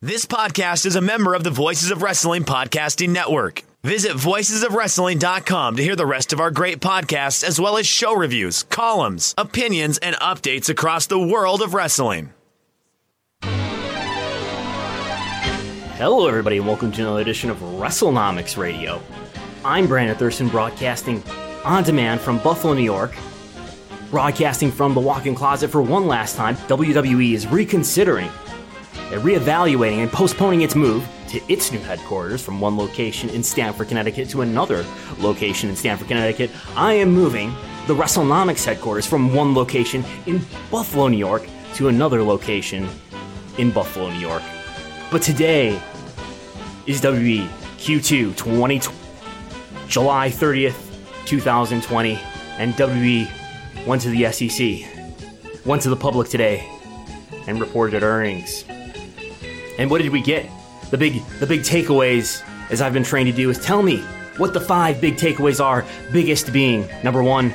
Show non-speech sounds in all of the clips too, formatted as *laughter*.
This podcast is a member of the Voices of Wrestling Podcasting Network. Visit voicesofwrestling.com to hear the rest of our great podcasts, as well as show reviews, columns, opinions, and updates across the world of wrestling. Hello, everybody, and welcome to another edition of WrestleNomics Radio. I'm Brandon Thurston, broadcasting on demand from Buffalo, New York. Broadcasting from the walk in closet for one last time, WWE is reconsidering and reevaluating and postponing its move to its new headquarters from one location in Stamford, Connecticut to another location in Stamford, Connecticut. I am moving the WrestleNomics headquarters from one location in Buffalo, New York to another location in Buffalo, New York. But today is WWE Q2 2020, July 30th, 2020, and WWE went to the SEC, went to the public today, and reported earnings. And what did we get? The big the big takeaways, as I've been trained to do, is tell me what the five big takeaways are. Biggest being number one,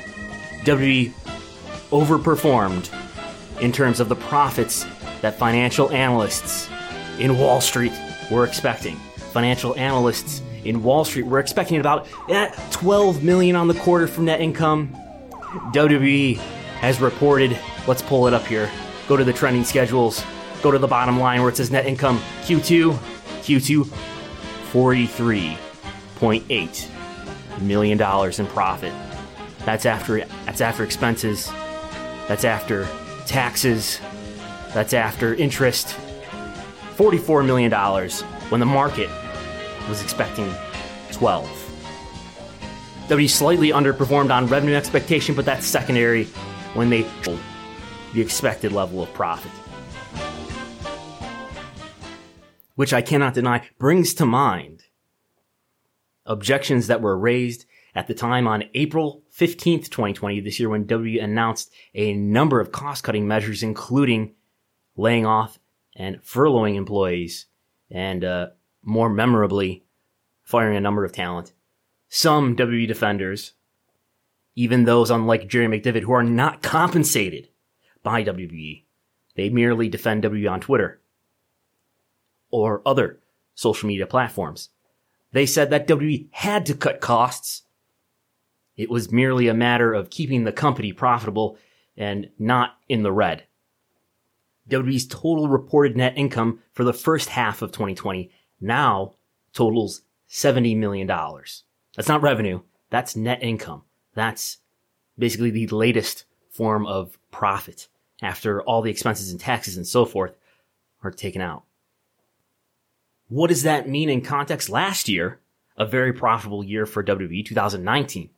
WWE overperformed in terms of the profits that financial analysts in Wall Street were expecting. Financial analysts in Wall Street were expecting about eh, 12 million on the quarter from net income. WWE has reported, let's pull it up here. Go to the trending schedules go to the bottom line where it says net income Q2, Q2, $43.8 million in profit. That's after that's after expenses. That's after taxes. That's after interest. $44 million when the market was expecting 12. W slightly underperformed on revenue expectation, but that's secondary when they the expected level of profit which I cannot deny, brings to mind objections that were raised at the time on April 15th, 2020, this year when W announced a number of cost cutting measures, including laying off and furloughing employees and, uh, more memorably, firing a number of talent. Some WWE defenders, even those unlike Jerry McDevitt who are not compensated by WWE, they merely defend WWE on Twitter or other social media platforms. They said that WWE had to cut costs. It was merely a matter of keeping the company profitable and not in the red. WWE's total reported net income for the first half of 2020 now totals $70 million. That's not revenue. That's net income. That's basically the latest form of profit after all the expenses and taxes and so forth are taken out. What does that mean in context? Last year, a very profitable year for WWE, 2019.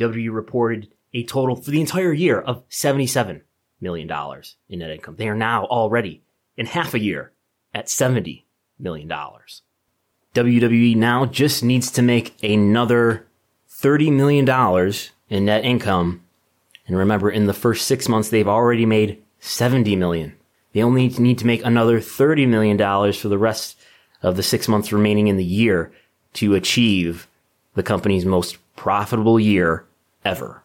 WWE reported a total for the entire year of $77 million in net income. They are now already in half a year at $70 million. WWE now just needs to make another $30 million in net income. And remember, in the first six months, they've already made 70 million They only need to make another $30 million for the rest of the six months remaining in the year to achieve the company's most profitable year ever.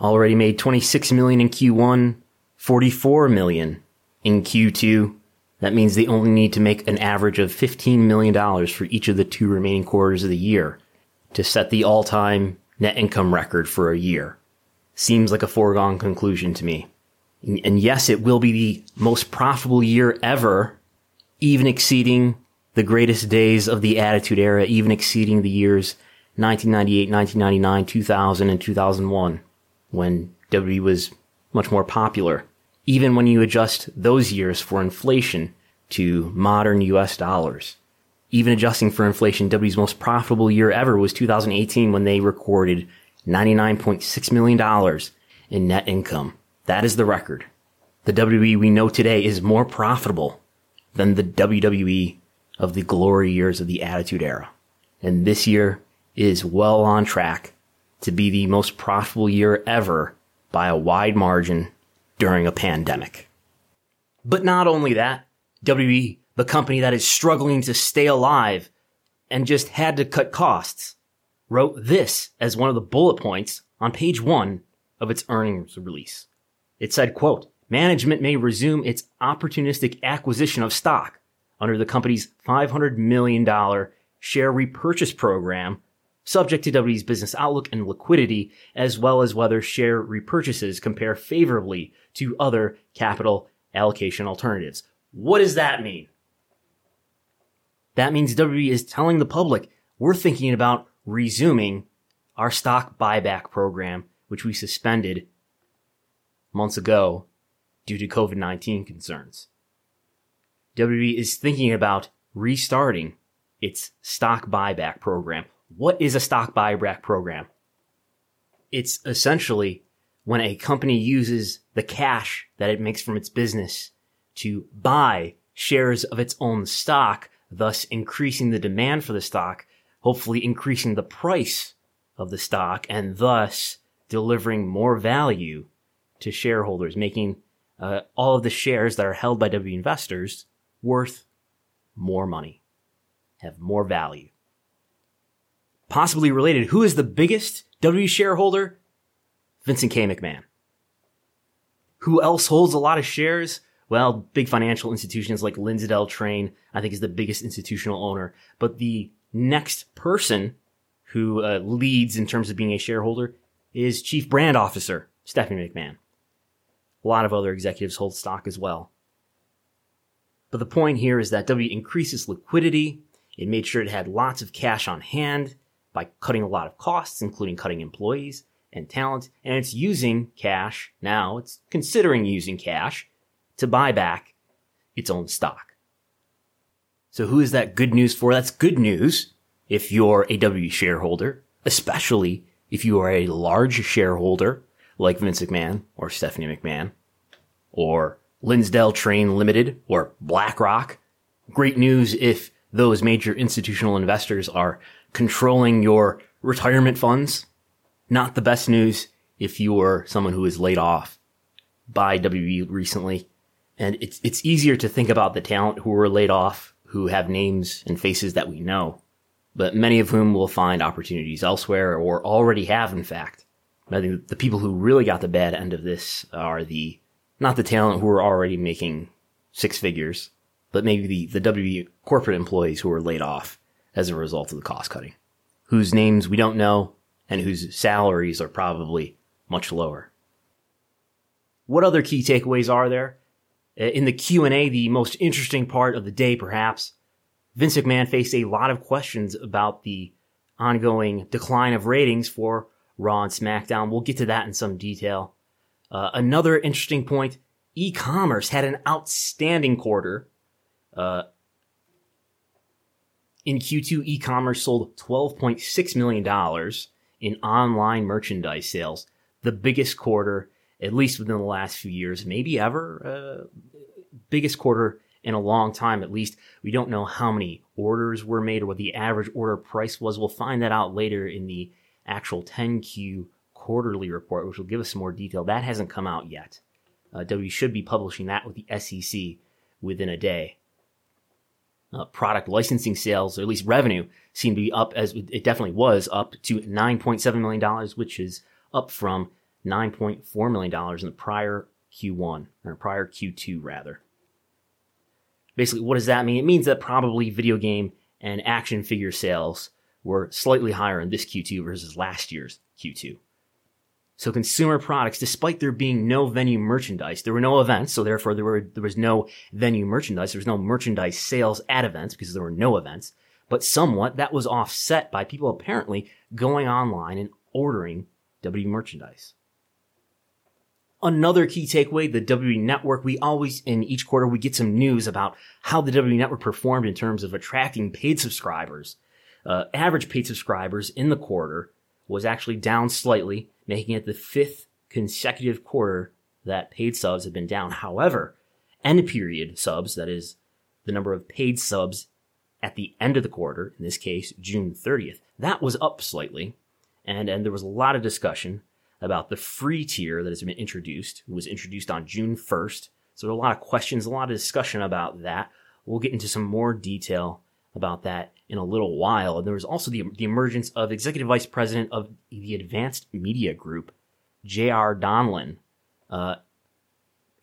Already made 26 million in Q1, 44 million in Q2. That means they only need to make an average of $15 million for each of the two remaining quarters of the year to set the all-time net income record for a year. Seems like a foregone conclusion to me. And yes, it will be the most profitable year ever, even exceeding the greatest days of the Attitude Era, even exceeding the years 1998, 1999, 2000, and 2001, when WWE was much more popular. Even when you adjust those years for inflation to modern US dollars. Even adjusting for inflation, WWE's most profitable year ever was 2018 when they recorded $99.6 million in net income. That is the record. The WWE we know today is more profitable than the WWE of the glory years of the Attitude Era. And this year is well on track to be the most profitable year ever by a wide margin during a pandemic. But not only that, WWE, the company that is struggling to stay alive and just had to cut costs, wrote this as one of the bullet points on page one of its earnings release. It said, quote, management may resume its opportunistic acquisition of stock under the company's $500 million share repurchase program, subject to WWE's business outlook and liquidity, as well as whether share repurchases compare favorably to other capital allocation alternatives. What does that mean? That means WWE is telling the public we're thinking about resuming our stock buyback program, which we suspended months ago due to COVID 19 concerns. WWE is thinking about restarting its stock buyback program. What is a stock buyback program? It's essentially when a company uses the cash that it makes from its business to buy shares of its own stock, thus increasing the demand for the stock, hopefully increasing the price of the stock, and thus delivering more value to shareholders, making uh, all of the shares that are held by W investors worth more money, have more value. Possibly related, who is the biggest W shareholder? Vincent K. McMahon. Who else holds a lot of shares? Well, big financial institutions like Lindsell Train, I think is the biggest institutional owner. But the next person who uh, leads in terms of being a shareholder is Chief Brand Officer Stephanie McMahon. A lot of other executives hold stock as well. But the point here is that W increases liquidity. It made sure it had lots of cash on hand by cutting a lot of costs, including cutting employees and talent. And it's using cash now. It's considering using cash to buy back its own stock. So who is that good news for? That's good news if you're a W shareholder, especially if you are a large shareholder like Vince McMahon or Stephanie McMahon or Lindsell Train Limited or BlackRock. Great news if those major institutional investors are controlling your retirement funds. Not the best news if you're someone who is laid off by WE recently. And it's, it's easier to think about the talent who were laid off, who have names and faces that we know, but many of whom will find opportunities elsewhere or already have, in fact. I think the people who really got the bad end of this are the not the talent who are already making six figures, but maybe the, the WB corporate employees who were laid off as a result of the cost cutting, whose names we don't know and whose salaries are probably much lower. What other key takeaways are there? Uh, in the Q&A, the most interesting part of the day perhaps, Vince McMahon faced a lot of questions about the ongoing decline of ratings for Raw and SmackDown. We'll get to that in some detail. Uh, another interesting point e commerce had an outstanding quarter. Uh, in Q2, e commerce sold $12.6 million in online merchandise sales, the biggest quarter, at least within the last few years, maybe ever. Uh, biggest quarter in a long time, at least. We don't know how many orders were made or what the average order price was. We'll find that out later in the actual 10Q quarterly report, which will give us some more detail. That hasn't come out yet. Uh, W should be publishing that with the SEC within a day. Uh, product licensing sales, or at least revenue, seem to be up as it definitely was up to $9.7 million, which is up from $9.4 million in the prior Q1 or prior Q2 rather. Basically, what does that mean? It means that probably video game and action figure sales were slightly higher in this Q2 versus last year's Q2. So consumer products, despite there being no venue merchandise, there were no events, so therefore there were there was no venue merchandise, there was no merchandise sales at events because there were no events. But somewhat that was offset by people apparently going online and ordering W merchandise. Another key takeaway, the W network, we always, in each quarter, we get some news about how the W network performed in terms of attracting paid subscribers. Uh, average paid subscribers in the quarter was actually down slightly, making it the fifth consecutive quarter that paid subs have been down. However, end period subs, that is the number of paid subs at the end of the quarter, in this case, June 30th, that was up slightly. And, and there was a lot of discussion about the free tier that has been introduced. It was introduced on June 1st. So there are a lot of questions, a lot of discussion about that. We'll get into some more detail about that in a little while. And there was also the, the emergence of Executive Vice President of the Advanced Media Group, J.R. Donlin, uh,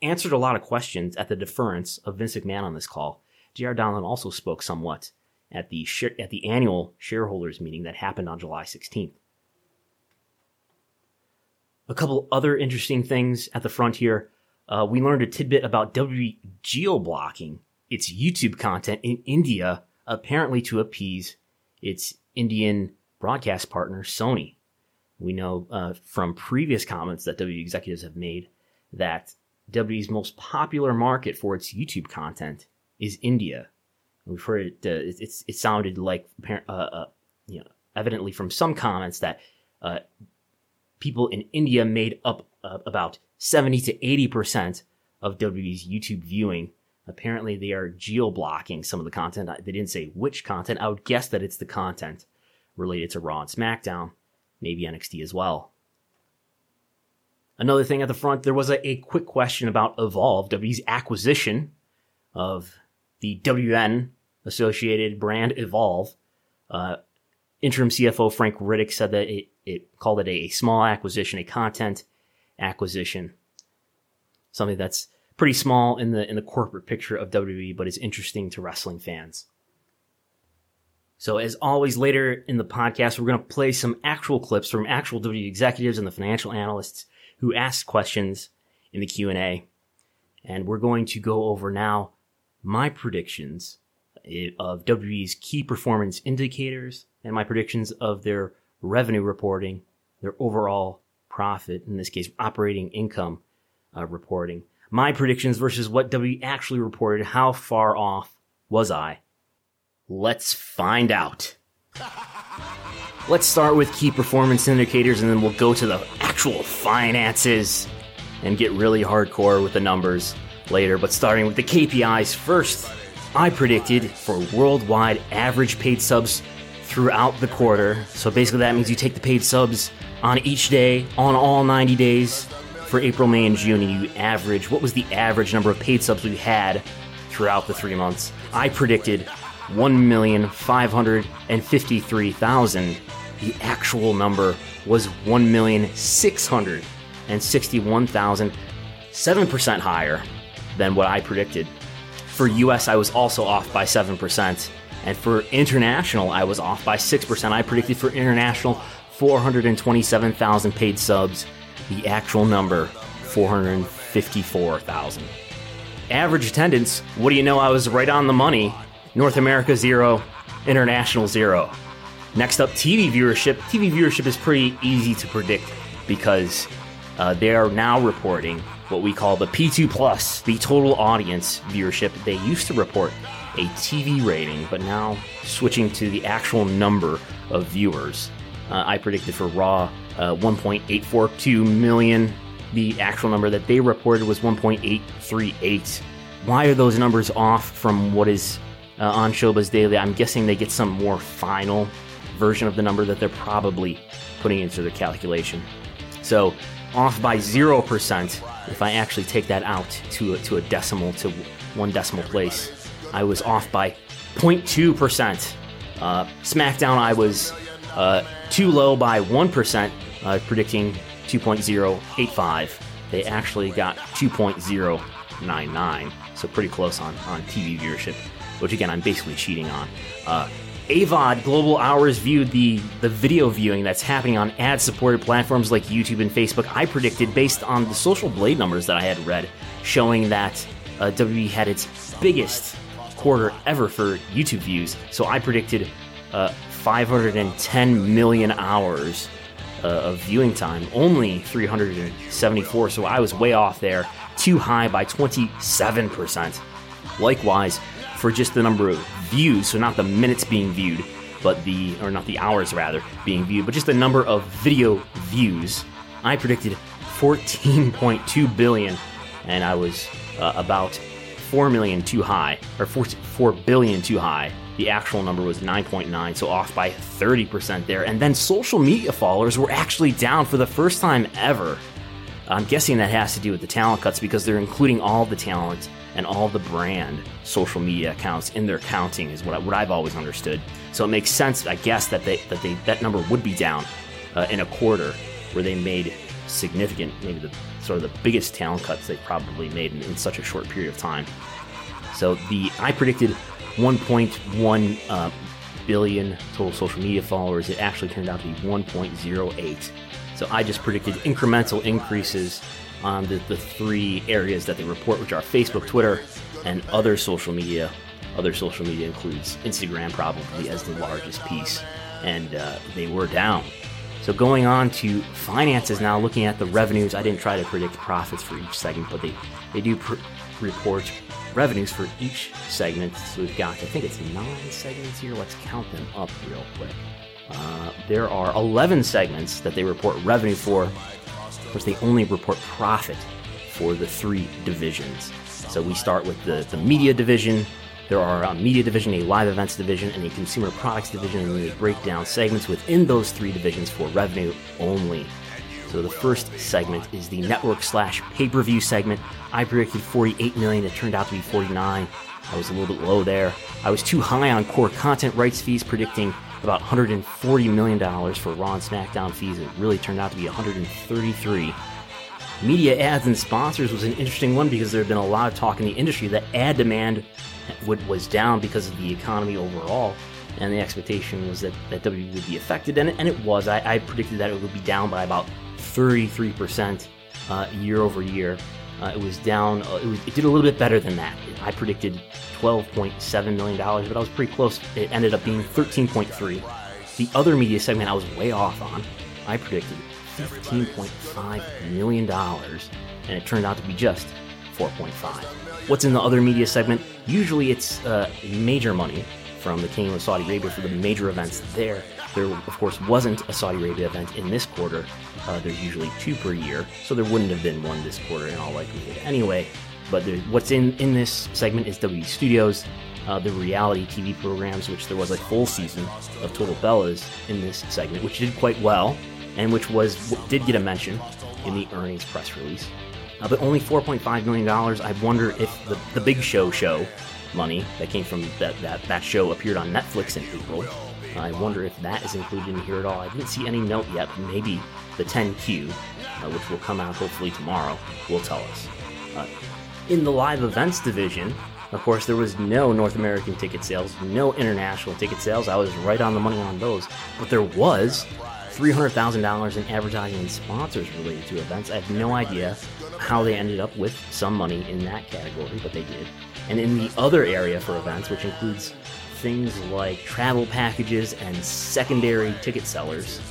answered a lot of questions at the deference of Vince McMahon on this call. J.R. Donlin also spoke somewhat at the at the annual shareholders meeting that happened on July 16th. A couple other interesting things at the front here. Uh, we learned a tidbit about WWE geo blocking its YouTube content in India, apparently to appease its Indian broadcast partner, Sony. We know uh, from previous comments that W executives have made that WWE's most popular market for its YouTube content is India. We've heard it, uh, it, it sounded like, uh, uh, you know, evidently from some comments that uh, people in India made up uh, about 70 to 80% of WWE's YouTube viewing. Apparently, they are geo blocking some of the content. They didn't say which content. I would guess that it's the content related to Raw and SmackDown, maybe NXT as well. Another thing at the front, there was a, a quick question about Evolve, WWE's acquisition of the WN associated brand Evolve. Uh, interim CFO Frank Riddick said that it, it called it a, a small acquisition, a content acquisition, something that's pretty small in the in the corporate picture of WWE, but is interesting to wrestling fans. So, as always, later in the podcast, we're going to play some actual clips from actual WWE executives and the financial analysts who asked questions in the Q and A, and we're going to go over now my predictions of WWE's key performance indicators and my predictions of their revenue reporting, their overall profit, in this case, operating income uh, reporting. My predictions versus what WWE actually reported. How far off was I? Let's find out. *laughs* Let's start with key performance indicators and then we'll go to the actual finances and get really hardcore with the numbers later. But starting with the KPIs first, I predicted for worldwide average paid subs throughout the quarter. So basically, that means you take the paid subs on each day, on all 90 days for April, May, and June, and you average what was the average number of paid subs we had throughout the three months. I predicted 1,553,000. The actual number was 1,661,000, 7% higher than what I predicted. For US, I was also off by 7%. And for international, I was off by 6%. I predicted for international 427,000 paid subs. The actual number, 454,000. Average attendance, what do you know? I was right on the money. North America, zero. International, zero. Next up, TV viewership. TV viewership is pretty easy to predict because uh, they are now reporting what we call the P2 Plus, the total audience viewership. They used to report a TV rating, but now switching to the actual number of viewers. Uh, I predicted for Raw uh, 1.842 million. The actual number that they reported was 1.838. Why are those numbers off from what is uh, on Showbuzz Daily? I'm guessing they get some more final version of the number that they're probably putting into their calculation. So off by 0% if I actually take that out to a, to a decimal, to one decimal place, I was off by 0.2%. Uh, SmackDown, I was uh, too low by 1%, uh, predicting 2.085. They actually got 2.099, so pretty close on, on TV viewership, which again, I'm basically cheating on. Uh, AVOD global hours viewed the the video viewing that's happening on ad supported platforms like YouTube and Facebook. I predicted based on the social blade numbers that I had read, showing that uh, WWE had its biggest quarter ever for YouTube views. So I predicted uh, 510 million hours uh, of viewing time, only 374. So I was way off there, too high by 27%. Likewise, for just the number of views, so not the minutes being viewed, but the, or not the hours rather, being viewed, but just the number of video views, I predicted 14.2 billion, and I was uh, about 4 million too high, or 4, 4 billion too high. The actual number was 9.9, so off by 30% there. And then social media followers were actually down for the first time ever. I'm guessing that has to do with the talent cuts because they're including all the talent and all the brand social media accounts in their counting is what, I, what I've always understood. So it makes sense, I guess, that they, that they that number would be down uh, in a quarter where they made significant, maybe the sort of the biggest talent cuts they probably made in, in such a short period of time. So the I predicted 1.1 uh, billion total social media followers. It actually turned out to be 1.08. So I just predicted incremental increases on the, the three areas that they report, which are Facebook, Twitter, and other social media. Other social media includes Instagram, probably as the largest piece, and uh, they were down. So going on to finances now, looking at the revenues, I didn't try to predict profits for each segment, but they, they do pr- report revenues for each segment. So we've got, I think it's nine segments here. Let's count them up real quick. Uh, there are 11 segments that they report revenue for of course, they only report profit for the three divisions. So we start with the, the media division. There are a media division, a live events division, and a consumer products division, and we break down segments within those three divisions for revenue only. So the first segment is the network slash pay per view segment. I predicted 48 million. It turned out to be 49. I was a little bit low there. I was too high on core content rights fees, predicting about $140 million for Raw and SmackDown fees. It really turned out to be 133. Media ads and sponsors was an interesting one because there had been a lot of talk in the industry that ad demand would, was down because of the economy overall, and the expectation was that, that WWE would be affected, and, and it was. I, I, predicted that it would be down by about 33% uh, year over year. Uh, it was down. Uh, it, was, it did a little bit better than that. I predicted $12.7 million, but I was pretty close. It ended up being 13.3. The other media segment I was way off on. I predicted $15.5 million, and it turned out to be just 4.5. What's in the other media segment? Usually it's uh, major money from the Kingdom of Saudi Arabia for the major events there. There, of course, wasn't a Saudi Arabia event in this quarter. Uh, there's usually two per year, so there wouldn't have been one this quarter in all likelihood anyway. But what's in, in this segment is W Studios, uh, the reality TV programs, which there was a full season of Total Bellas in this segment, which did quite well, and which was did get a mention in the earnings press release. Uh, but only $4.5 million. I wonder if the, the Big Show show money that came from that, that, that show appeared on Netflix in April. I wonder if that is included in here at all. I didn't see any note yet, but maybe the 10Q, uh, which will come out hopefully tomorrow, will tell us. Uh, in the live events division, of course, there was no North American ticket sales, no international ticket sales. I was right on the money on those. But there was $300,000 in advertising and sponsors related to events. I have no idea how they ended up with some money in that category, but they did. And in the other area for events, which includes things like travel packages and secondary ticket sellers,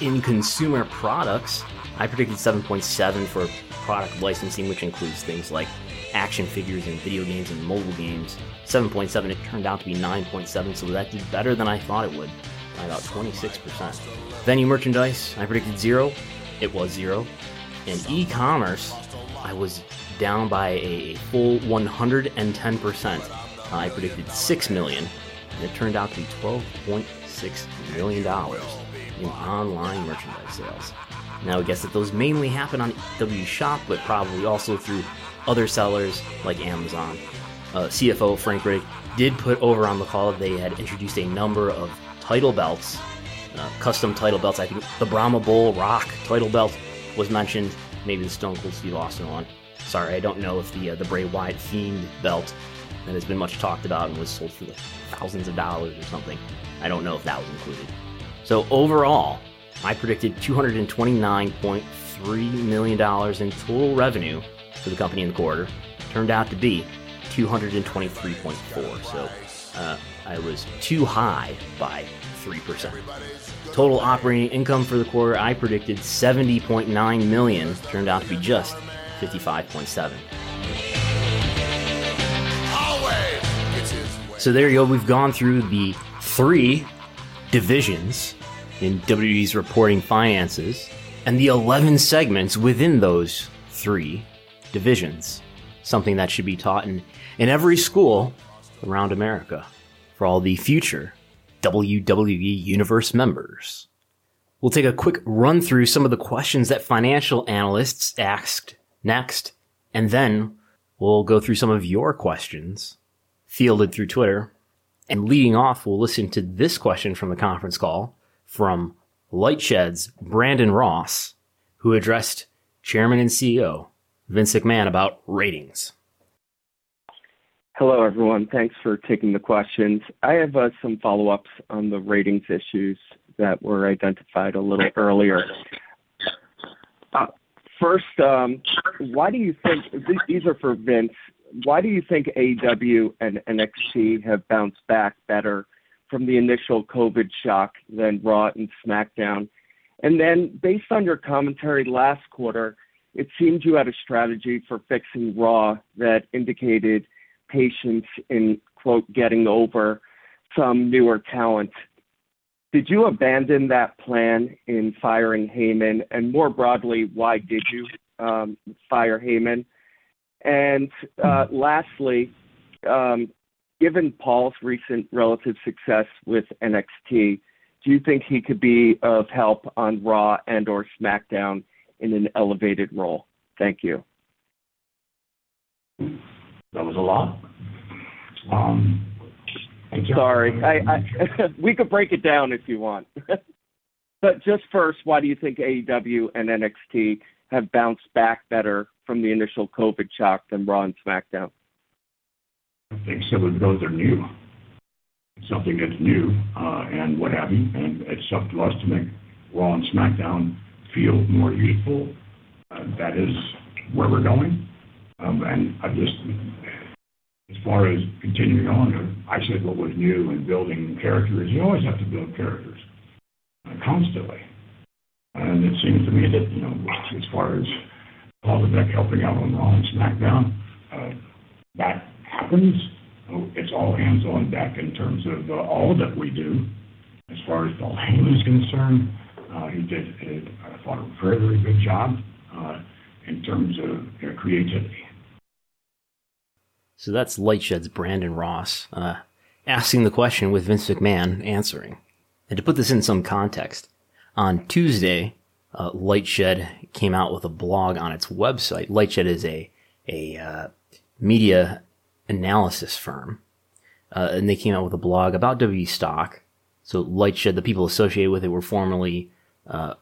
in consumer products, I predicted 7.7 for product licensing, which includes things like action figures and video games and mobile games. 7.7, it turned out to be 9.7, so that did better than I thought it would by about 26%. Venue merchandise, I predicted zero. It was zero. And e commerce, I was down by a full 110%. I predicted 6 million, and it turned out to be 12.6 million dollars in online merchandise sales. Now, I guess that those mainly happen on W Shop, but probably also through other sellers like Amazon. Uh, CFO Frank Riddick did put over on the call that they had introduced a number of title belts, uh, custom title belts. I think the Brahma Bull Rock title belt was mentioned, maybe the Stone Cold Steve Austin one. Sorry, I don't know if the uh, the Bray Wyatt Fiend belt that has been much talked about and was sold for like thousands of dollars or something. I don't know if that was included. So overall, I predicted $229.3 million in total revenue for the company in the quarter. Turned out to be 223.4. So uh, I was too high by 3%. Total operating income for the quarter, I predicted 70.9 million. Turned out to be just 55.7. So there you go. We've gone through the three divisions in WWE's reporting finances and the 11 segments within those three divisions. Something that should be taught in, in every school around America for all the future WWE Universe members. We'll take a quick run through some of the questions that financial analysts asked next, and then we'll go through some of your questions fielded through Twitter. And leading off, we'll listen to this question from the conference call from Lightshed's Brandon Ross, who addressed Chairman and CEO Vince McMahon about ratings. Hello, everyone. Thanks for taking the questions. I have uh, some follow ups on the ratings issues that were identified a little earlier. First, um, why do you think these are for Vince? why do you think AEW and NXT have bounced back better from the initial COVID shock than Raw and SmackDown? And then, based on your commentary last quarter, it seemed you had a strategy for fixing Raw that indicated patience in, quote, getting over some newer talent. Did you abandon that plan in firing Heyman? And more broadly, why did you um, fire Heyman? And uh, lastly, um, given Paul's recent relative success with NXT, do you think he could be of help on Raw and or SmackDown in an elevated role? Thank you. That was a lot. Um, Sorry, I, I, *laughs* we could break it down if you want. *laughs* but just first, why do you think AEW and NXT have bounced back better from the initial COVID shock than Raw and SmackDown? I think simply because they're new. Something that's new uh, and what have you, and it's up to us to make Raw and SmackDown feel more useful. Uh, that is where we're going. Um, and I just, as far as continuing on, I said what was new and building characters. You always have to build characters uh, constantly. And it seems to me that, you know, as far as Paul Levesque helping out on Raw and SmackDown, uh, that happens. It's all hands on deck in terms of uh, all that we do. As far as Paul Heyman is concerned, uh, he did, I thought, a very, very good job uh, in terms of uh, creativity. So that's Lightshed's Brandon Ross uh, asking the question with Vince McMahon answering. And to put this in some context, on Tuesday, uh, Lightshed came out with a blog on its website. Lightshed is a a uh, media analysis firm, uh, and they came out with a blog about W stock. So Lightshed, the people associated with it, were formerly uh,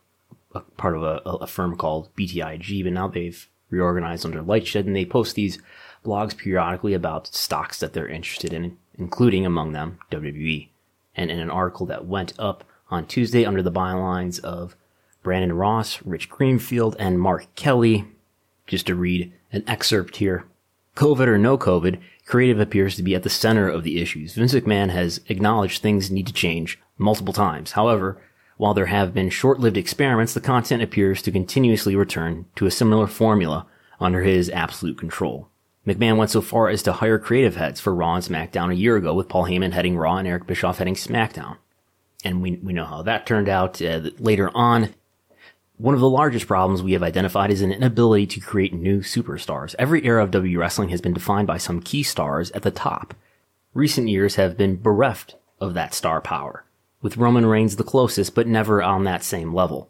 a part of a, a, firm called BTIG, but now they've reorganized under Lightshed, and they post these blogs periodically about stocks that they're interested in, including among them WWE. And in an article that went up on Tuesday under the bylines of Brandon Ross, Rich Greenfield, and Mark Kelly. Just to read an excerpt here. COVID or no COVID, creative appears to be at the center of the issues. Vince McMahon has acknowledged things need to change multiple times. However, while there have been short-lived experiments, the content appears to continuously return to a similar formula under his absolute control. McMahon went so far as to hire creative heads for Raw and SmackDown a year ago with Paul Heyman heading Raw and Eric Bischoff heading SmackDown and we, we know how that turned out. Uh, later on, one of the largest problems we have identified is an inability to create new superstars. Every era of W wrestling has been defined by some key stars at the top. Recent years have been bereft of that star power, with Roman Reigns the closest, but never on that same level.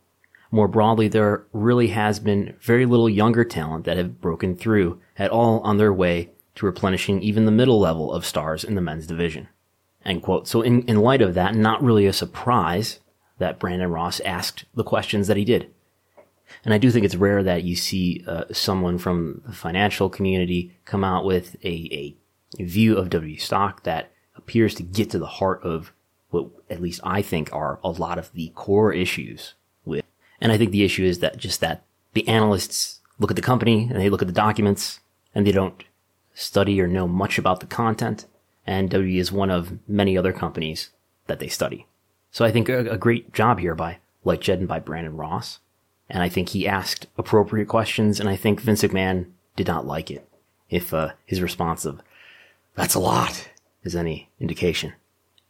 more broadly, there really has been very little younger talent that have broken through at all on their way to replenishing even the middle level of stars in the men's division. End quote. So in, in light of that, not really a surprise that Brandon Ross asked the questions that he did. And I do think it's rare that you see uh, someone from the financial community come out with a, a view of W stock that appears to get to the heart of what at least I think are a lot of the core issues with. And I think the issue is that just that the analysts look at the company and they look at the documents and they don't study or know much about the content. And W is one of many other companies that they study. So I think a, great job here by Jed and by Brandon Ross. And I think he asked appropriate questions, and I think Vince McMahon did not like it. If uh, his response of, that's a lot, is any indication.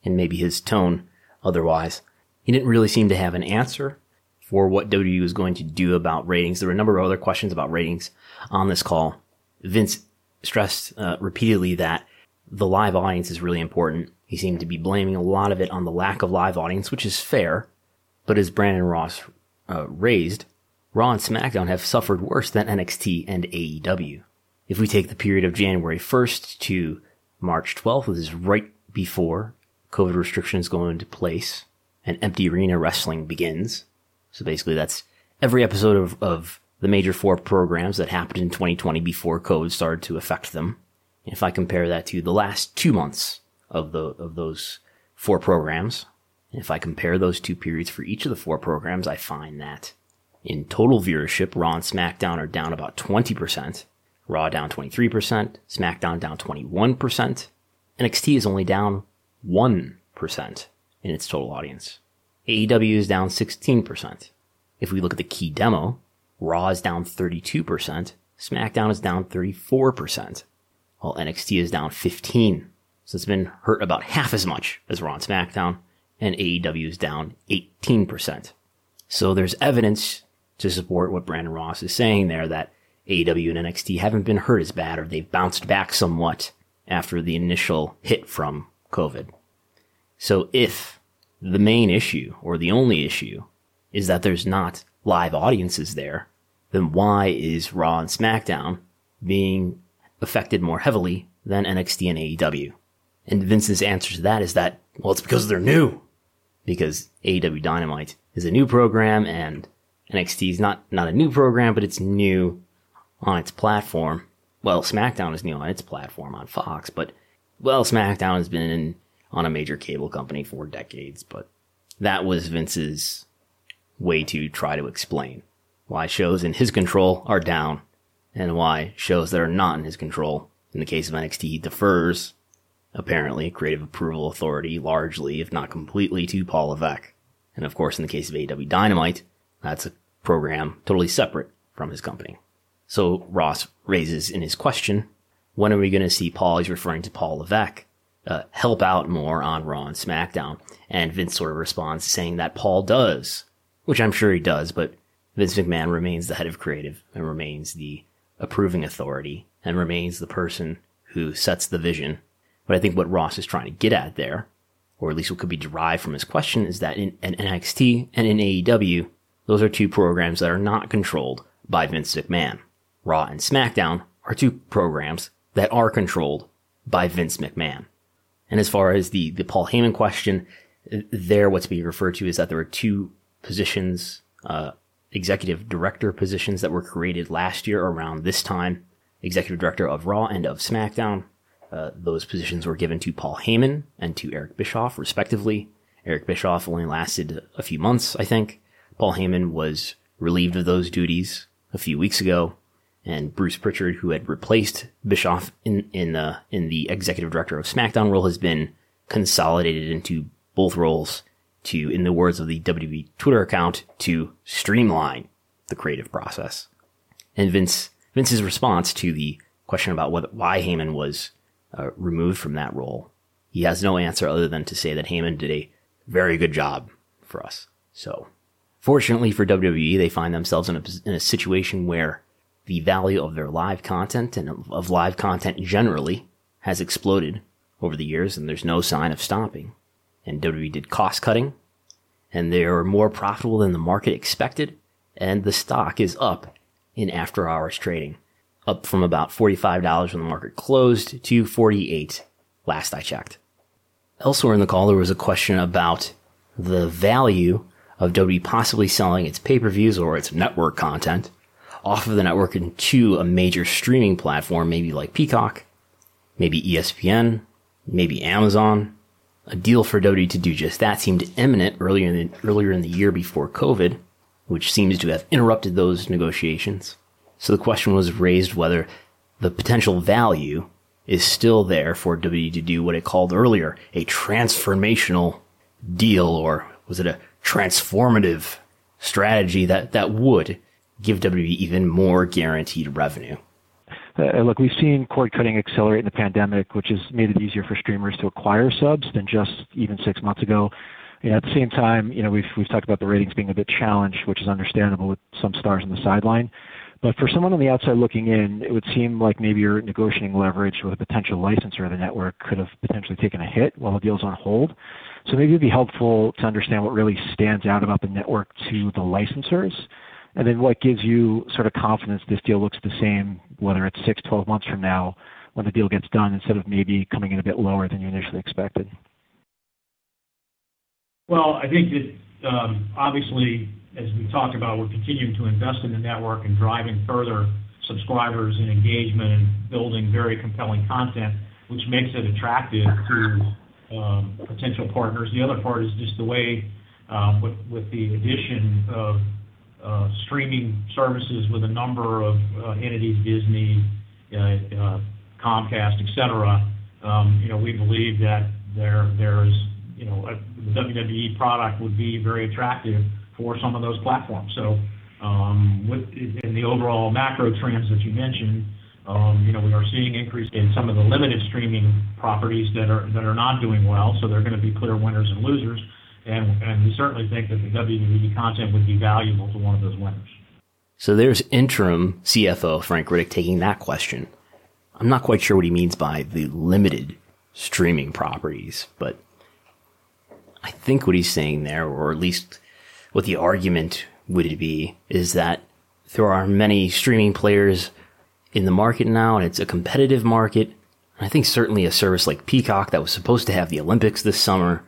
And maybe his tone otherwise. He didn't really seem to have an answer for what WWE was going to do about ratings. There were a number of other questions about ratings on this call. Vince stressed uh, repeatedly that the live audience is really important. He seemed to be blaming a lot of it on the lack of live audience, which is fair. But as Brandon Ross uh, raised, Raw and SmackDown have suffered worse than NXT and AEW. If we take the period of January 1st to March 12th, which is right before COVID restrictions go into place and empty arena wrestling begins. So basically that's every episode of, of the major four programs that happened in 2020 before COVID started to affect them. If I compare that to the last two months of the, of those four programs, if I compare those two periods for each of the four programs, I find that in total viewership, Raw and SmackDown are down about 20%, Raw down 23%, SmackDown down 21%, NXT is only down 1% in its total audience. AEW is down 16%. If we look at the key demo, Raw is down 32%, SmackDown is down 34%, while NXT is down 15. So it's been hurt about half as much as Raw and SmackDown, and AEW is down 18%. So there's evidence to support what Brandon Ross is saying there that AEW and NXT haven't been hurt as bad or they've bounced back somewhat after the initial hit from COVID. So if the main issue or the only issue is that there's not live audiences there, then why is Raw and SmackDown being affected more heavily than NXT and AEW? And Vince's answer to that is that, well, it's because they're new. Because AEW Dynamite is a new program and NXT is not, not a new program, but it's new on its platform. Well, SmackDown is new on its platform on Fox, but, well, SmackDown has been in, on a major cable company for decades, but that was Vince's way to try to explain why shows in his control are down, and why shows that are not in his control, in the case of NXT, he defers, apparently, creative approval authority largely, if not completely, to Paul Levesque. And of course, in the case of AEW Dynamite, that's a program totally separate from his company. So Ross raises in his question, when are we going to see Paul, he's referring to Paul Levesque, uh, help out more on Raw and SmackDown? And Vince sort of responds saying that Paul does, which I'm sure he does, but Vince McMahon remains the head of creative and remains the approving authority and remains the person who sets the vision. But I think what Ross is trying to get at there, or at least what could be derived from his question, is that in, in NXT and in AEW, those are two programs that are not controlled by Vince McMahon. Raw and SmackDown are two programs that are controlled by Vince McMahon. And as far as the, the Paul Heyman question, there what's being referred to is that there are two positions uh, executive director positions that were created last year around this time, executive director of Raw and of SmackDown. Uh, those positions were given to Paul Heyman and to Eric Bischoff, respectively. Eric Bischoff only lasted a few months, I think. Paul Heyman was relieved of those duties a few weeks ago, and Bruce Pritchard, who had replaced Bischoff in in the in the executive director of SmackDown role, has been consolidated into both roles to, in the words of the WWE Twitter account, to streamline the creative process. And Vince, Vince's response to the question about why Heyman was uh, removed from that role, he has no answer other than to say that Heyman did a very good job for us. So, fortunately for WWE, they find themselves in a, in a situation where the value of their live content and of live content generally has exploded over the years, and there's no sign of stopping and WWE did cost cutting, and they are more profitable than the market expected. and the stock is up in after hours trading, up from about $45 when the market closed to 48 last I checked. Elsewhere in the call, there was a question about the value of WWE possibly selling its pay-per-views or its network content off of the network into a major streaming platform, maybe like Peacock, maybe ESPN, maybe Amazon. A deal for WWE to do just that seemed imminent earlier in the, earlier in the year before COVID, which seems to have interrupted those negotiations. So the question was raised whether the potential value is still there for WWE to do what it called earlier a transformational deal, or was it a transformative strategy that, that would give WWE even more guaranteed revenue? Uh, look, we've seen cord cutting accelerate in the pandemic, which has made it easier for streamers to acquire subs than just even six months ago. At the same time, you know, we've we've talked about the ratings being a bit challenged, which is understandable with some stars on the sideline. But for someone on the outside looking in, it would seem like maybe your negotiating leverage with a potential licensor of the network could have potentially taken a hit while the deal's on hold. So maybe it'd be helpful to understand what really stands out about the network to the licensors and then what gives you sort of confidence this deal looks the same, whether it's six, 12 months from now when the deal gets done, instead of maybe coming in a bit lower than you initially expected? Well, I think that um, obviously, as we talked about, we're continuing to invest in the network and driving further subscribers and engagement and building very compelling content, which makes it attractive to um, potential partners. The other part is just the way, um, with the addition of uh, streaming services with a number of uh, entities, Disney, uh, Comcast, et cetera, um, you know, we believe that there there's, you know, the WWE product would be very attractive for some of those platforms. So, um, with in the overall macro trends that you mentioned, um, you know, we are seeing increase in some of the limited streaming properties that are that are not doing well, so they're gonna be clear winners and losers and, and we certainly think that the WWE content would be valuable to one of those winners. So there's interim CFO Frank Riddick taking that question. I'm not quite sure what he means by the limited streaming properties, but I think what he's saying there, or at least what the argument would be, is that there are many streaming players in the market now, and it's a competitive market. I think certainly a service like Peacock that was supposed to have the Olympics this summer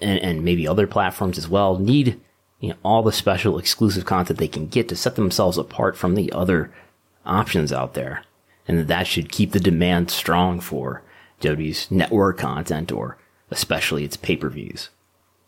and, and maybe other platforms as well need you know, all the special exclusive content they can get to set themselves apart from the other options out there. And that should keep the demand strong for WWE's network content or especially its pay-per-views.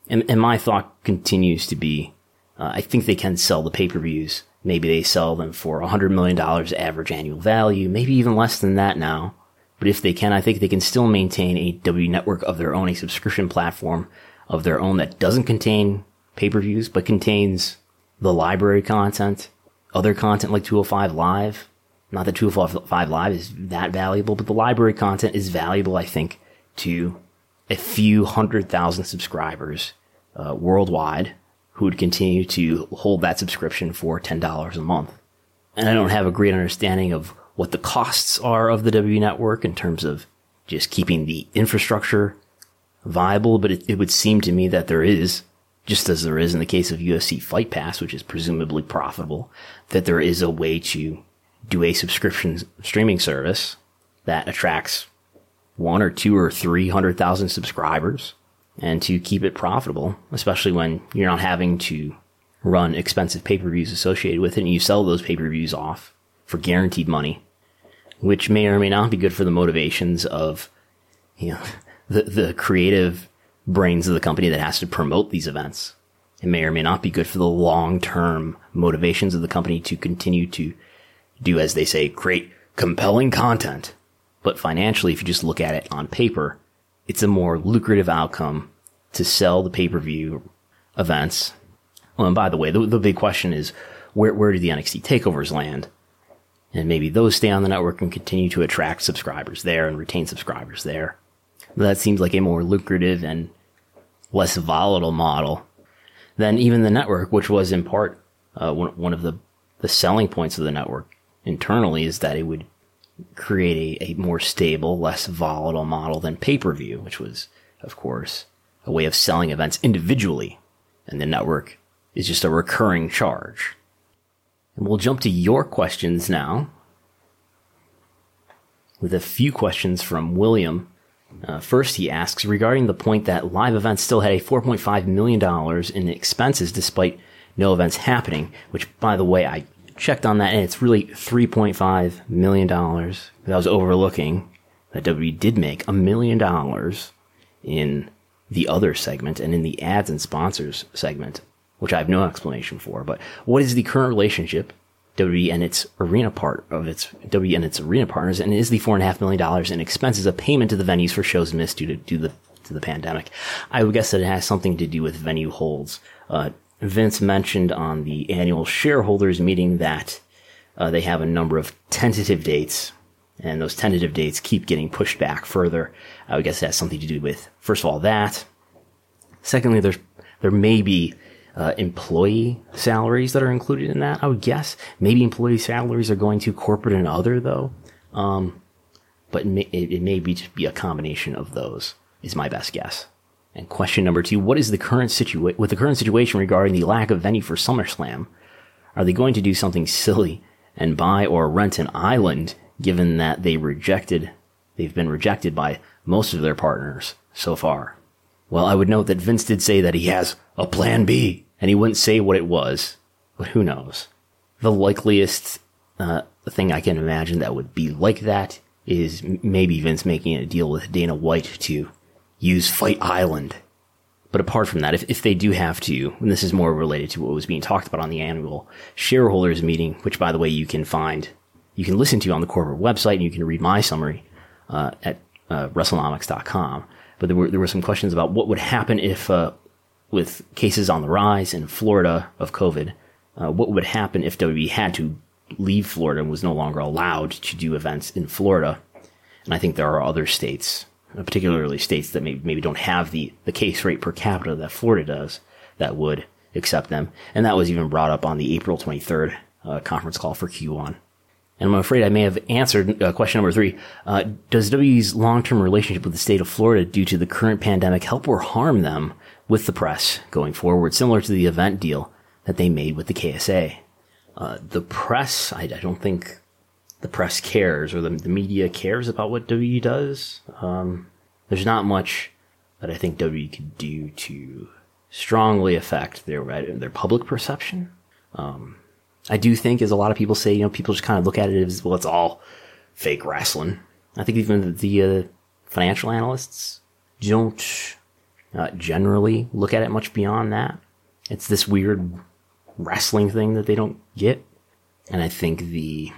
And, and my thought continues to be, uh, I think they can sell the pay-per-views. Maybe they sell them for $100 million average annual value, maybe even less than that now. But if they can, I think they can still maintain a W network of their own, a subscription platform of their own that doesn't contain pay-per-views, but contains the library content, other content like 205 Live. Not that 205 Live is that valuable, but the library content is valuable, I think, to a few hundred thousand subscribers uh, worldwide who would continue to hold that subscription for $10 a month. And I don't have a great understanding of what the costs are of the W network in terms of just keeping the infrastructure viable, but it, it would seem to me that there is, just as there is in the case of UFC Fight Pass, which is presumably profitable, that there is a way to do a subscription streaming service that attracts one or two or three hundred thousand subscribers and to keep it profitable, especially when you're not having to run expensive pay-per-views associated with it and you sell those pay-per-views off for guaranteed money, which may or may not be good for the motivations of, you know, the, the creative brains of the company that has to promote these events. It may or may not be good for the long term motivations of the company to continue to do, as they say, create compelling content. But financially, if you just look at it on paper, it's a more lucrative outcome to sell the pay per view events. Well, and by the way, the, the big question is where, where do the NXT takeovers land? And maybe those stay on the network and continue to attract subscribers there and retain subscribers there. That seems like a more lucrative and less volatile model than even the network, which was in part uh, one, of the, the selling points of the network internally is that it would create a, a more stable, less volatile model than pay per view, which was, of course, a way of selling events individually. And the network is just a recurring charge. And we'll jump to your questions now with a few questions from William. Uh, first, he asks regarding the point that live events still had a $4.5 million in expenses despite no events happening, which, by the way, I checked on that and it's really $3.5 million that I was overlooking that WWE did make a million dollars in the other segment and in the ads and sponsors segment, which I have no explanation for. But what is the current relationship WWE and its arena part of its WWE and its arena partners, and is the four and a half million dollars in expenses a payment to the venues for shows missed due to due to the to the pandemic? I would guess that it has something to do with venue holds. Uh, Vince mentioned on the annual shareholders meeting that uh, they have a number of tentative dates, and those tentative dates keep getting pushed back further. I would guess it has something to do with first of all that. Secondly, there's there may be uh, employee salaries that are included in that. I would guess maybe employee salaries are going to corporate and other though. Um, but it may, it, may be just be a combination of those is my best guess. And question number two, what is the current situation with the current situation regarding the lack of venue for SummerSlam? Are they going to do something silly and buy or rent an island given that they rejected, they've been rejected by most of their partners so far? Well, I would note that Vince did say that he has a plan B, and he wouldn't say what it was, but who knows? The likeliest uh, thing I can imagine that would be like that is maybe Vince making a deal with Dana White to use Fight Island. But apart from that, if, if they do have to, and this is more related to what was being talked about on the annual shareholders meeting, which by the way you can find, you can listen to on the corporate website, and you can read my summary uh, at uh, WrestleNomics.com but there were there were some questions about what would happen if, uh, with cases on the rise in Florida of COVID, uh, what would happen if WWE had to leave Florida and was no longer allowed to do events in Florida. And I think there are other states, particularly states that maybe, maybe don't have the, the case rate per capita that Florida does, that would accept them. And that was even brought up on the April 23rd uh, conference call for Q1 and I'm afraid I may have answered uh, question number three. Uh, does WWE's long-term relationship with the state of Florida due to the current pandemic help or harm them with the press going forward, similar to the event deal that they made with the KSA? Uh, the press, I, I, don't think the press cares or the, the media cares about what WWE does. Um, there's not much that I think WWE could do to strongly affect their their public perception. Um, I do think, as a lot of people say, you know, people just kind of look at it as, well, it's all fake wrestling. I think even the uh, financial analysts don't uh, generally look at it much beyond that. It's this weird wrestling thing that they don't get. And I think the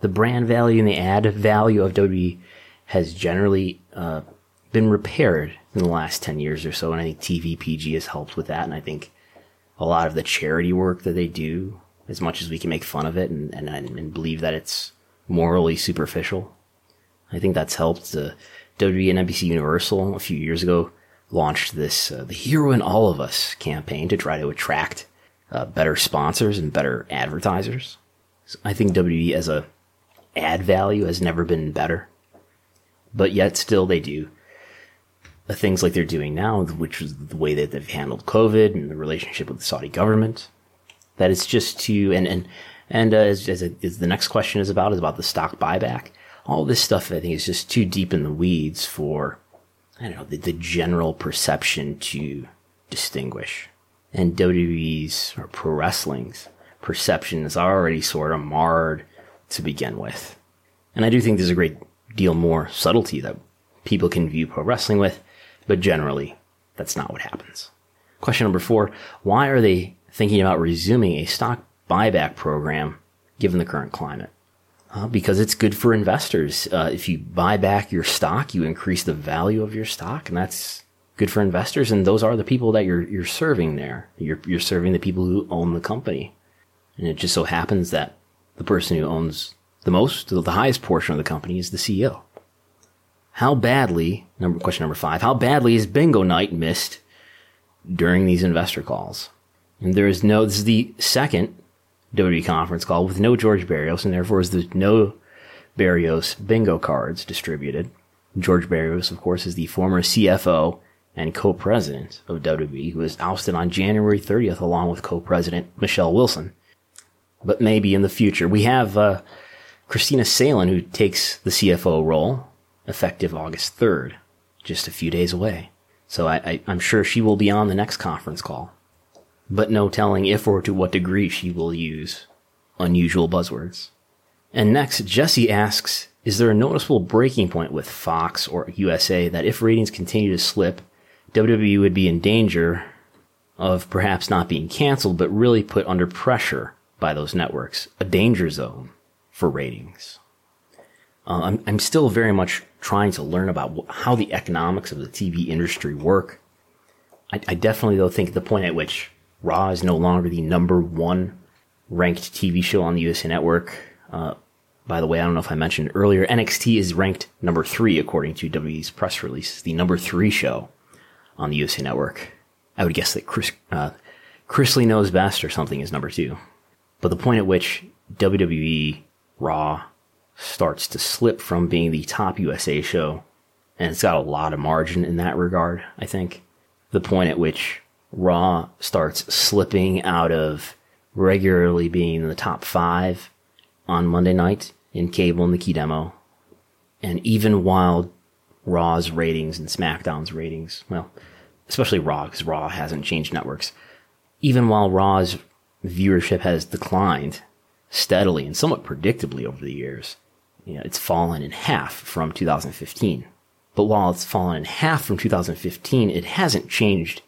the brand value and the ad value of WWE has generally uh, been repaired in the last 10 years or so. And I think TVPG has helped with that. And I think a lot of the charity work that they do as much as we can make fun of it and, and, and believe that it's morally superficial. I think that's helped. The WWE and NBC Universal a few years ago launched this uh, "The Hero in All of Us" campaign to try to attract uh, better sponsors and better advertisers. So I think WWE as a ad value has never been better, but yet still they do the things like they're doing now, which is the way that they've handled COVID and the relationship with the Saudi government that it's just to and and and uh, as, as, as the next question is about is about the stock buyback. All this stuff I think is just too deep in the weeds for I don't know the, the general perception to distinguish. And WWE's or pro wrestling's perception is already sort of marred to begin with. And I do think there's a great deal more subtlety that people can view pro wrestling with, but generally, that's not what happens. Question number four Why are they thinking about resuming a stock buyback program given the current climate. Uh, because it's good for investors. Uh, if you buy back your stock, you increase the value of your stock, and that's good for investors. And those are the people that you're you're serving there. You're you're serving the people who own the company, and it just so happens that the person who owns the most, the highest portion of the company, is the CEO. How badly? Number question number five. How badly is bingo night missed during these investor calls? And there is no, this is the second WWE conference call with no George Barrios, and therefore is the no Barrios bingo cards distributed. George Barrios, of course, is the former CFO and co-president of WWE, who was ousted on January 30th along with co-president Michelle Wilson. But maybe in the future. We have uh, Kristina Salen, who takes the CFO role, effective August 3rd, just a few days away. So I, I, I'm sure she will be on the next conference call. But no telling if or to what degree she will use unusual buzzwords. And next, Jesse asks, is there a noticeable breaking point with Fox or USA that if ratings continue to slip, WWE would be in danger of perhaps not being canceled, but really put under pressure by those networks, a danger zone for ratings. Uh, I'm, I'm still very much trying to learn about how the economics of the TV industry work. I, I definitely, though, think the point at which Raw is no longer the number one ranked TV show on the USA Network. Uh, by the way, I don't know if I mentioned earlier, NXT is ranked number three according to WWE's press release, the number three show on the USA Network. I would guess that Chris, uh, Chrisley knows best or something is number two. But the point at which WWE Raw starts to slip from being the top USA show, and it's got a lot of margin in that regard, I think. The point at which Raw starts slipping out of regularly being in the top five on Monday night in cable and the key demo. And even while Raw's ratings and SmackDown's ratings, well, especially Raw, because Raw hasn't changed networks, even while Raw's viewership has declined steadily and somewhat predictably over the years, you know, it's fallen in half from 2015. But while it's fallen in half from 2015, it hasn't changed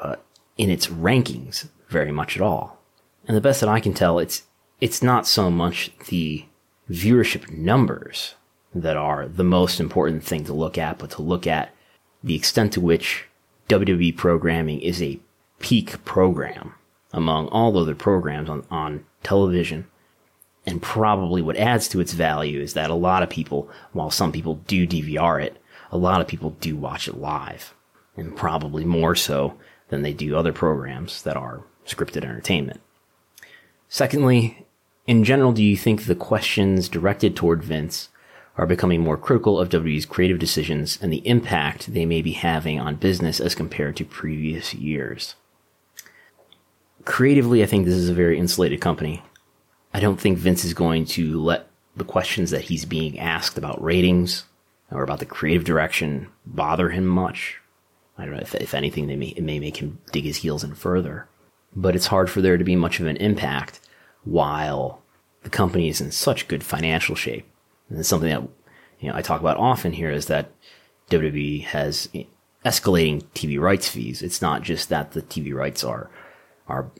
uh, in its rankings very much at all. And the best that I can tell, it's it's not so much the viewership numbers that are the most important thing to look at, but to look at the extent to which WWE programming is a peak program among all other programs on, on television. And probably what adds to its value is that a lot of people, while some people do DVR it, a lot of people do watch it live. And probably more so than they do other programs that are scripted entertainment. Secondly, in general, do you think the questions directed toward Vince are becoming more critical of WWE's creative decisions and the impact they may be having on business as compared to previous years? Creatively, I think this is a very insulated company. I don't think Vince is going to let the questions that he's being asked about ratings or about the creative direction bother him much. I don't know if, if anything, they may, it may make him dig his heels in further. But it's hard for there to be much of an impact while the company is in such good financial shape. And it's something that you know I talk about often here is that WWE has escalating TV rights fees. It's not just that the TV rights are are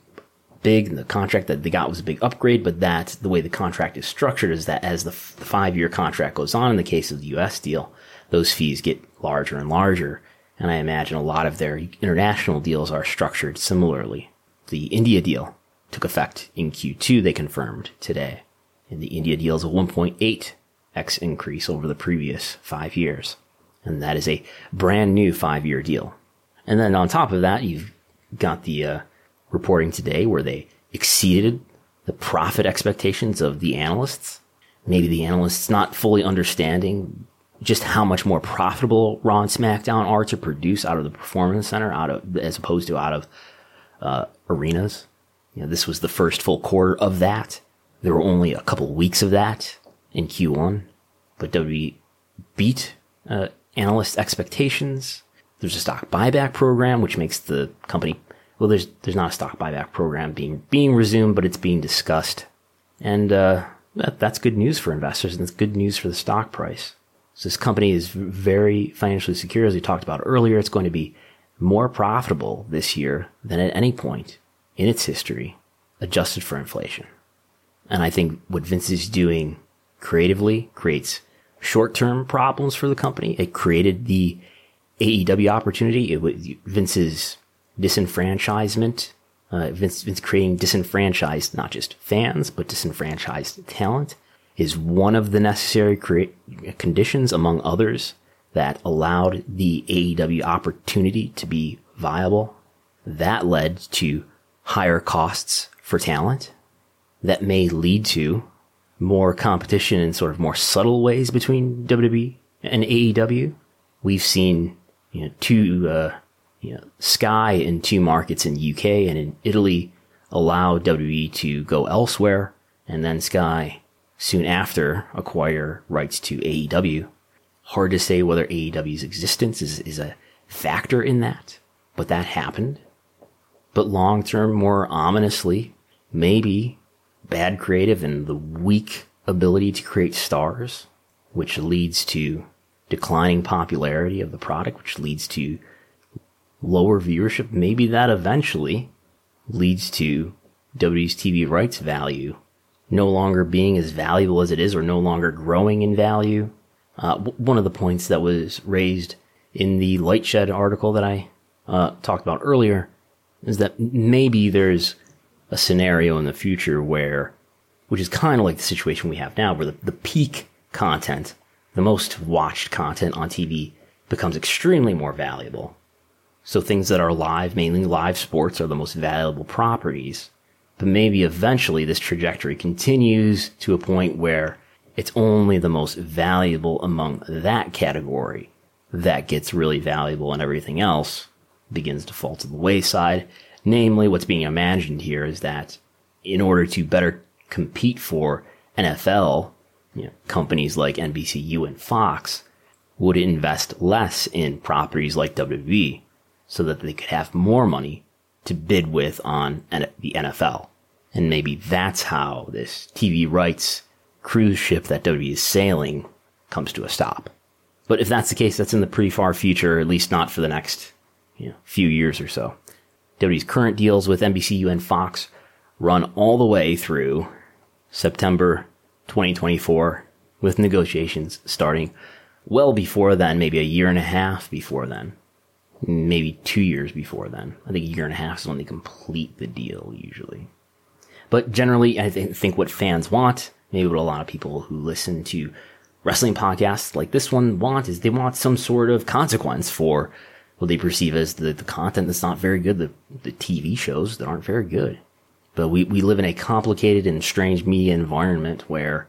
big and the contract that they got was a big upgrade, but that the way the contract is structured is that as the, f- the five year contract goes on in the case of the US deal, those fees get larger and larger. And I imagine a lot of their international deals are structured similarly. The India deal took effect in Q2, they confirmed today. And the India deal is a 1.8x increase over the previous five years. And that is a brand new five year deal. And then on top of that, you've got the uh, reporting today where they exceeded the profit expectations of the analysts. Maybe the analysts not fully understanding just how much more profitable Raw and SmackDown are to produce out of the Performance Center, out of as opposed to out of uh, arenas. You know, this was the first full quarter of that. There were only a couple weeks of that in Q1, but WWE beat uh, analyst expectations. There's a stock buyback program, which makes the company well. There's there's not a stock buyback program being being resumed, but it's being discussed, and uh, that, that's good news for investors, and it's good news for the stock price. So this company is very financially secure, as we talked about earlier. It's going to be more profitable this year than at any point in its history, adjusted for inflation. And I think what Vince is doing creatively creates short-term problems for the company. It created the AEW opportunity. It was Vince's disenfranchisement. Uh, Vince, Vince creating disenfranchised not just fans but disenfranchised talent is one of the necessary conditions, among others, that allowed the AEW opportunity to be viable. That led to higher costs for talent that may lead to more competition in sort of more subtle ways between WWE and AEW. We've seen, you know, two, uh, you know, Sky in two markets in UK and in Italy allow WWE to go elsewhere, and then Sky soon after acquire rights to AEW. Hard to say whether AEW's existence is, is a factor in that, but that happened. But long term, more ominously, maybe bad creative and the weak ability to create stars, which leads to declining popularity of the product, which leads to lower viewership. Maybe that eventually leads to WWE's TV rights value no longer being as valuable as it is or no longer growing in value. Uh, one of the points that was raised in the Lightshed article that I uh, talked about earlier is that maybe there's a scenario in the future where, which is kind of like the situation we have now, where the, the peak content, the most watched content on TV becomes extremely more valuable. So things that are live, mainly live sports, are the most valuable properties. But maybe eventually this trajectory continues to a point where it's only the most valuable among that category that gets really valuable and everything else begins to fall to the wayside. Namely, what's being imagined here is that in order to better compete for NFL, you know, companies like NBCU and Fox would invest less in properties like WWE so that they could have more money to bid with on the NFL. And maybe that's how this TV rights cruise ship that WWE is sailing comes to a stop. But if that's the case, that's in the pretty far future, at least not for the next you know, few years or so. WWE's current deals with NBCU and Fox run all the way through September 2024 with negotiations starting well before then, maybe a year and a half before then, maybe two years before then. I think a year and a half is when they complete the deal usually. But generally, I th- think what fans want, maybe what a lot of people who listen to wrestling podcasts like this one want is they want some sort of consequence for what they perceive as the, the content that's not very good, the, the TV shows that aren't very good. But we, we live in a complicated and strange media environment where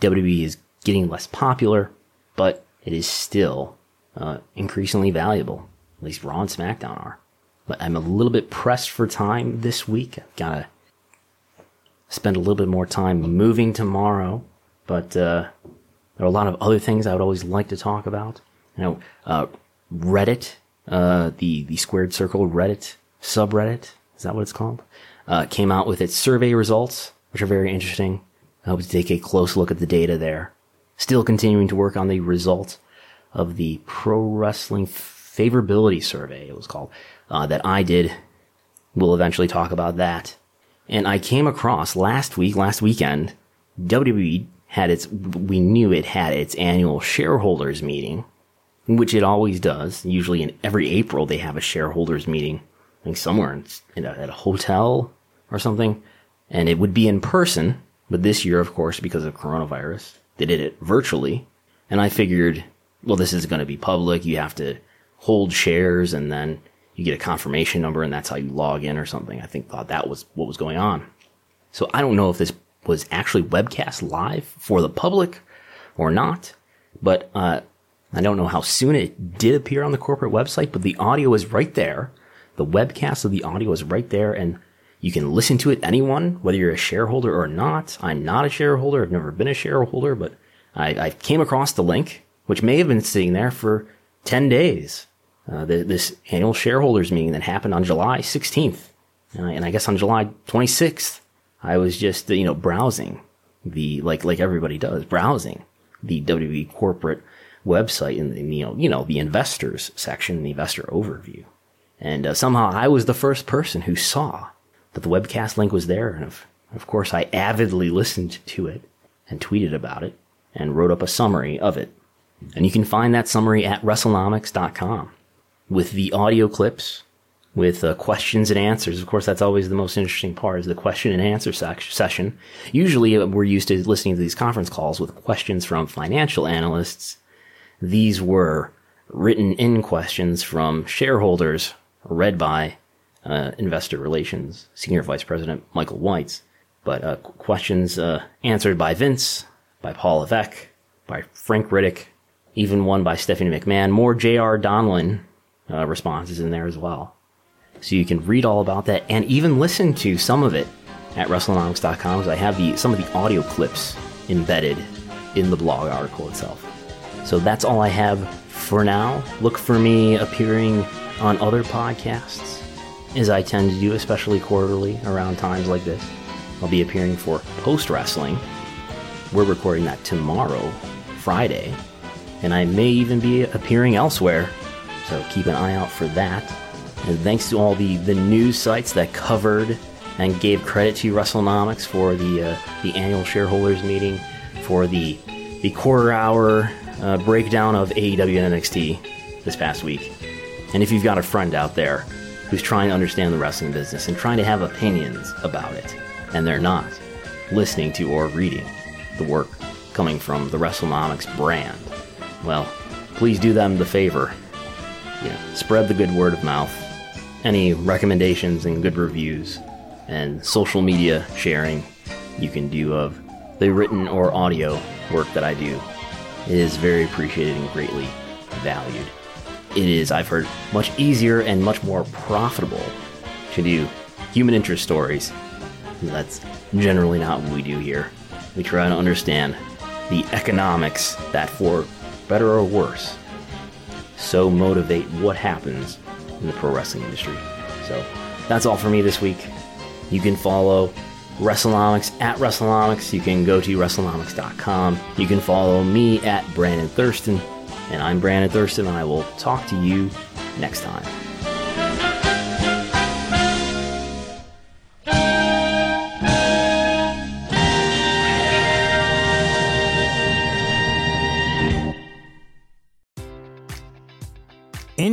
WWE is getting less popular, but it is still uh, increasingly valuable. At least Raw and SmackDown are. But I'm a little bit pressed for time this week. I've got to spend a little bit more time moving tomorrow. But uh, there are a lot of other things I would always like to talk about. You know, uh, Reddit uh, the the squared circle Reddit subreddit is that what it's called? Uh, came out with its survey results, which are very interesting. I hope to take a close look at the data there. Still continuing to work on the results of the pro wrestling favorability survey. It was called uh, that I did. We'll eventually talk about that. And I came across last week, last weekend, WWE had its. We knew it had its annual shareholders meeting which it always does. Usually in every April, they have a shareholders meeting, somewhere in, in a, at a hotel or something. And it would be in person, but this year, of course, because of coronavirus, they did it virtually. And I figured, well, this is going to be public. You have to hold shares and then you get a confirmation number and that's how you log in or something. I think thought that was what was going on. So I don't know if this was actually webcast live for the public or not, but uh, I don't know how soon it did appear on the corporate website, but the audio is right there. The webcast of the audio is right there and you can listen to it anyone, whether you're a shareholder or not. I'm not a shareholder. I've never been a shareholder, but I, I came across the link, which may have been sitting there for 10 days. Uh, the, this annual shareholders meeting that happened on July 16th. Uh, and I guess on July 26th, I was just, you know, browsing the, like, like everybody does, browsing the WWE corporate website in the, you know, you know, the investors section, the investor overview. And uh, somehow I was the first person who saw that the webcast link was there. And of, of course, I avidly listened to it and tweeted about it and wrote up a summary of it. And you can find that summary at WrestleNomics.com with the audio clips, with uh, questions and answers. Of course, that's always the most interesting part is the question and answer session. Usually uh, we're used to listening to these conference calls with questions from financial analysts these were written in questions from shareholders read by uh, investor relations senior vice president Michael Weitz, but uh, questions uh, answered by Vince, by Paul Levesque, by Frank Riddick, even one by Stephanie McMahon, more J.R. Donlin, uh, responses in there as well. So you can read all about that and even listen to some of it at WrestleNomics.com. I have the some of the audio clips embedded in the blog article itself. So that's all I have for now. Look for me appearing on other podcasts, as I tend to do, especially quarterly around times like this. I'll be appearing for Post Wrestling. We're recording that tomorrow, Friday, and I may even be appearing elsewhere, so keep an eye out for that. And thanks to all the, the news sites that covered and gave credit to WrestleNomics for the uh, the annual shareholders meeting, for the the quarter hour uh, breakdown of AEW and NXT this past week. And if you've got a friend out there who's trying to understand the wrestling business and trying to have opinions about it, and they're not listening to or reading the work coming from the WrestleNomics brand, well, please do them the favor. You know, spread the good word of mouth. Any recommendations and good reviews and social media sharing you can do of the written or audio work that I do is very appreciated and greatly valued. It is, I've heard, much easier and much more profitable to do human interest stories. That's generally not what we do here. We try to understand the economics that, for better or worse, so motivate what happens in the pro wrestling industry. So that's all for me this week. You can follow WrestleNomics at WrestleNomics. You can go to WrestleNomics.com. You can follow me at Brandon Thurston. And I'm Brandon Thurston, and I will talk to you next time.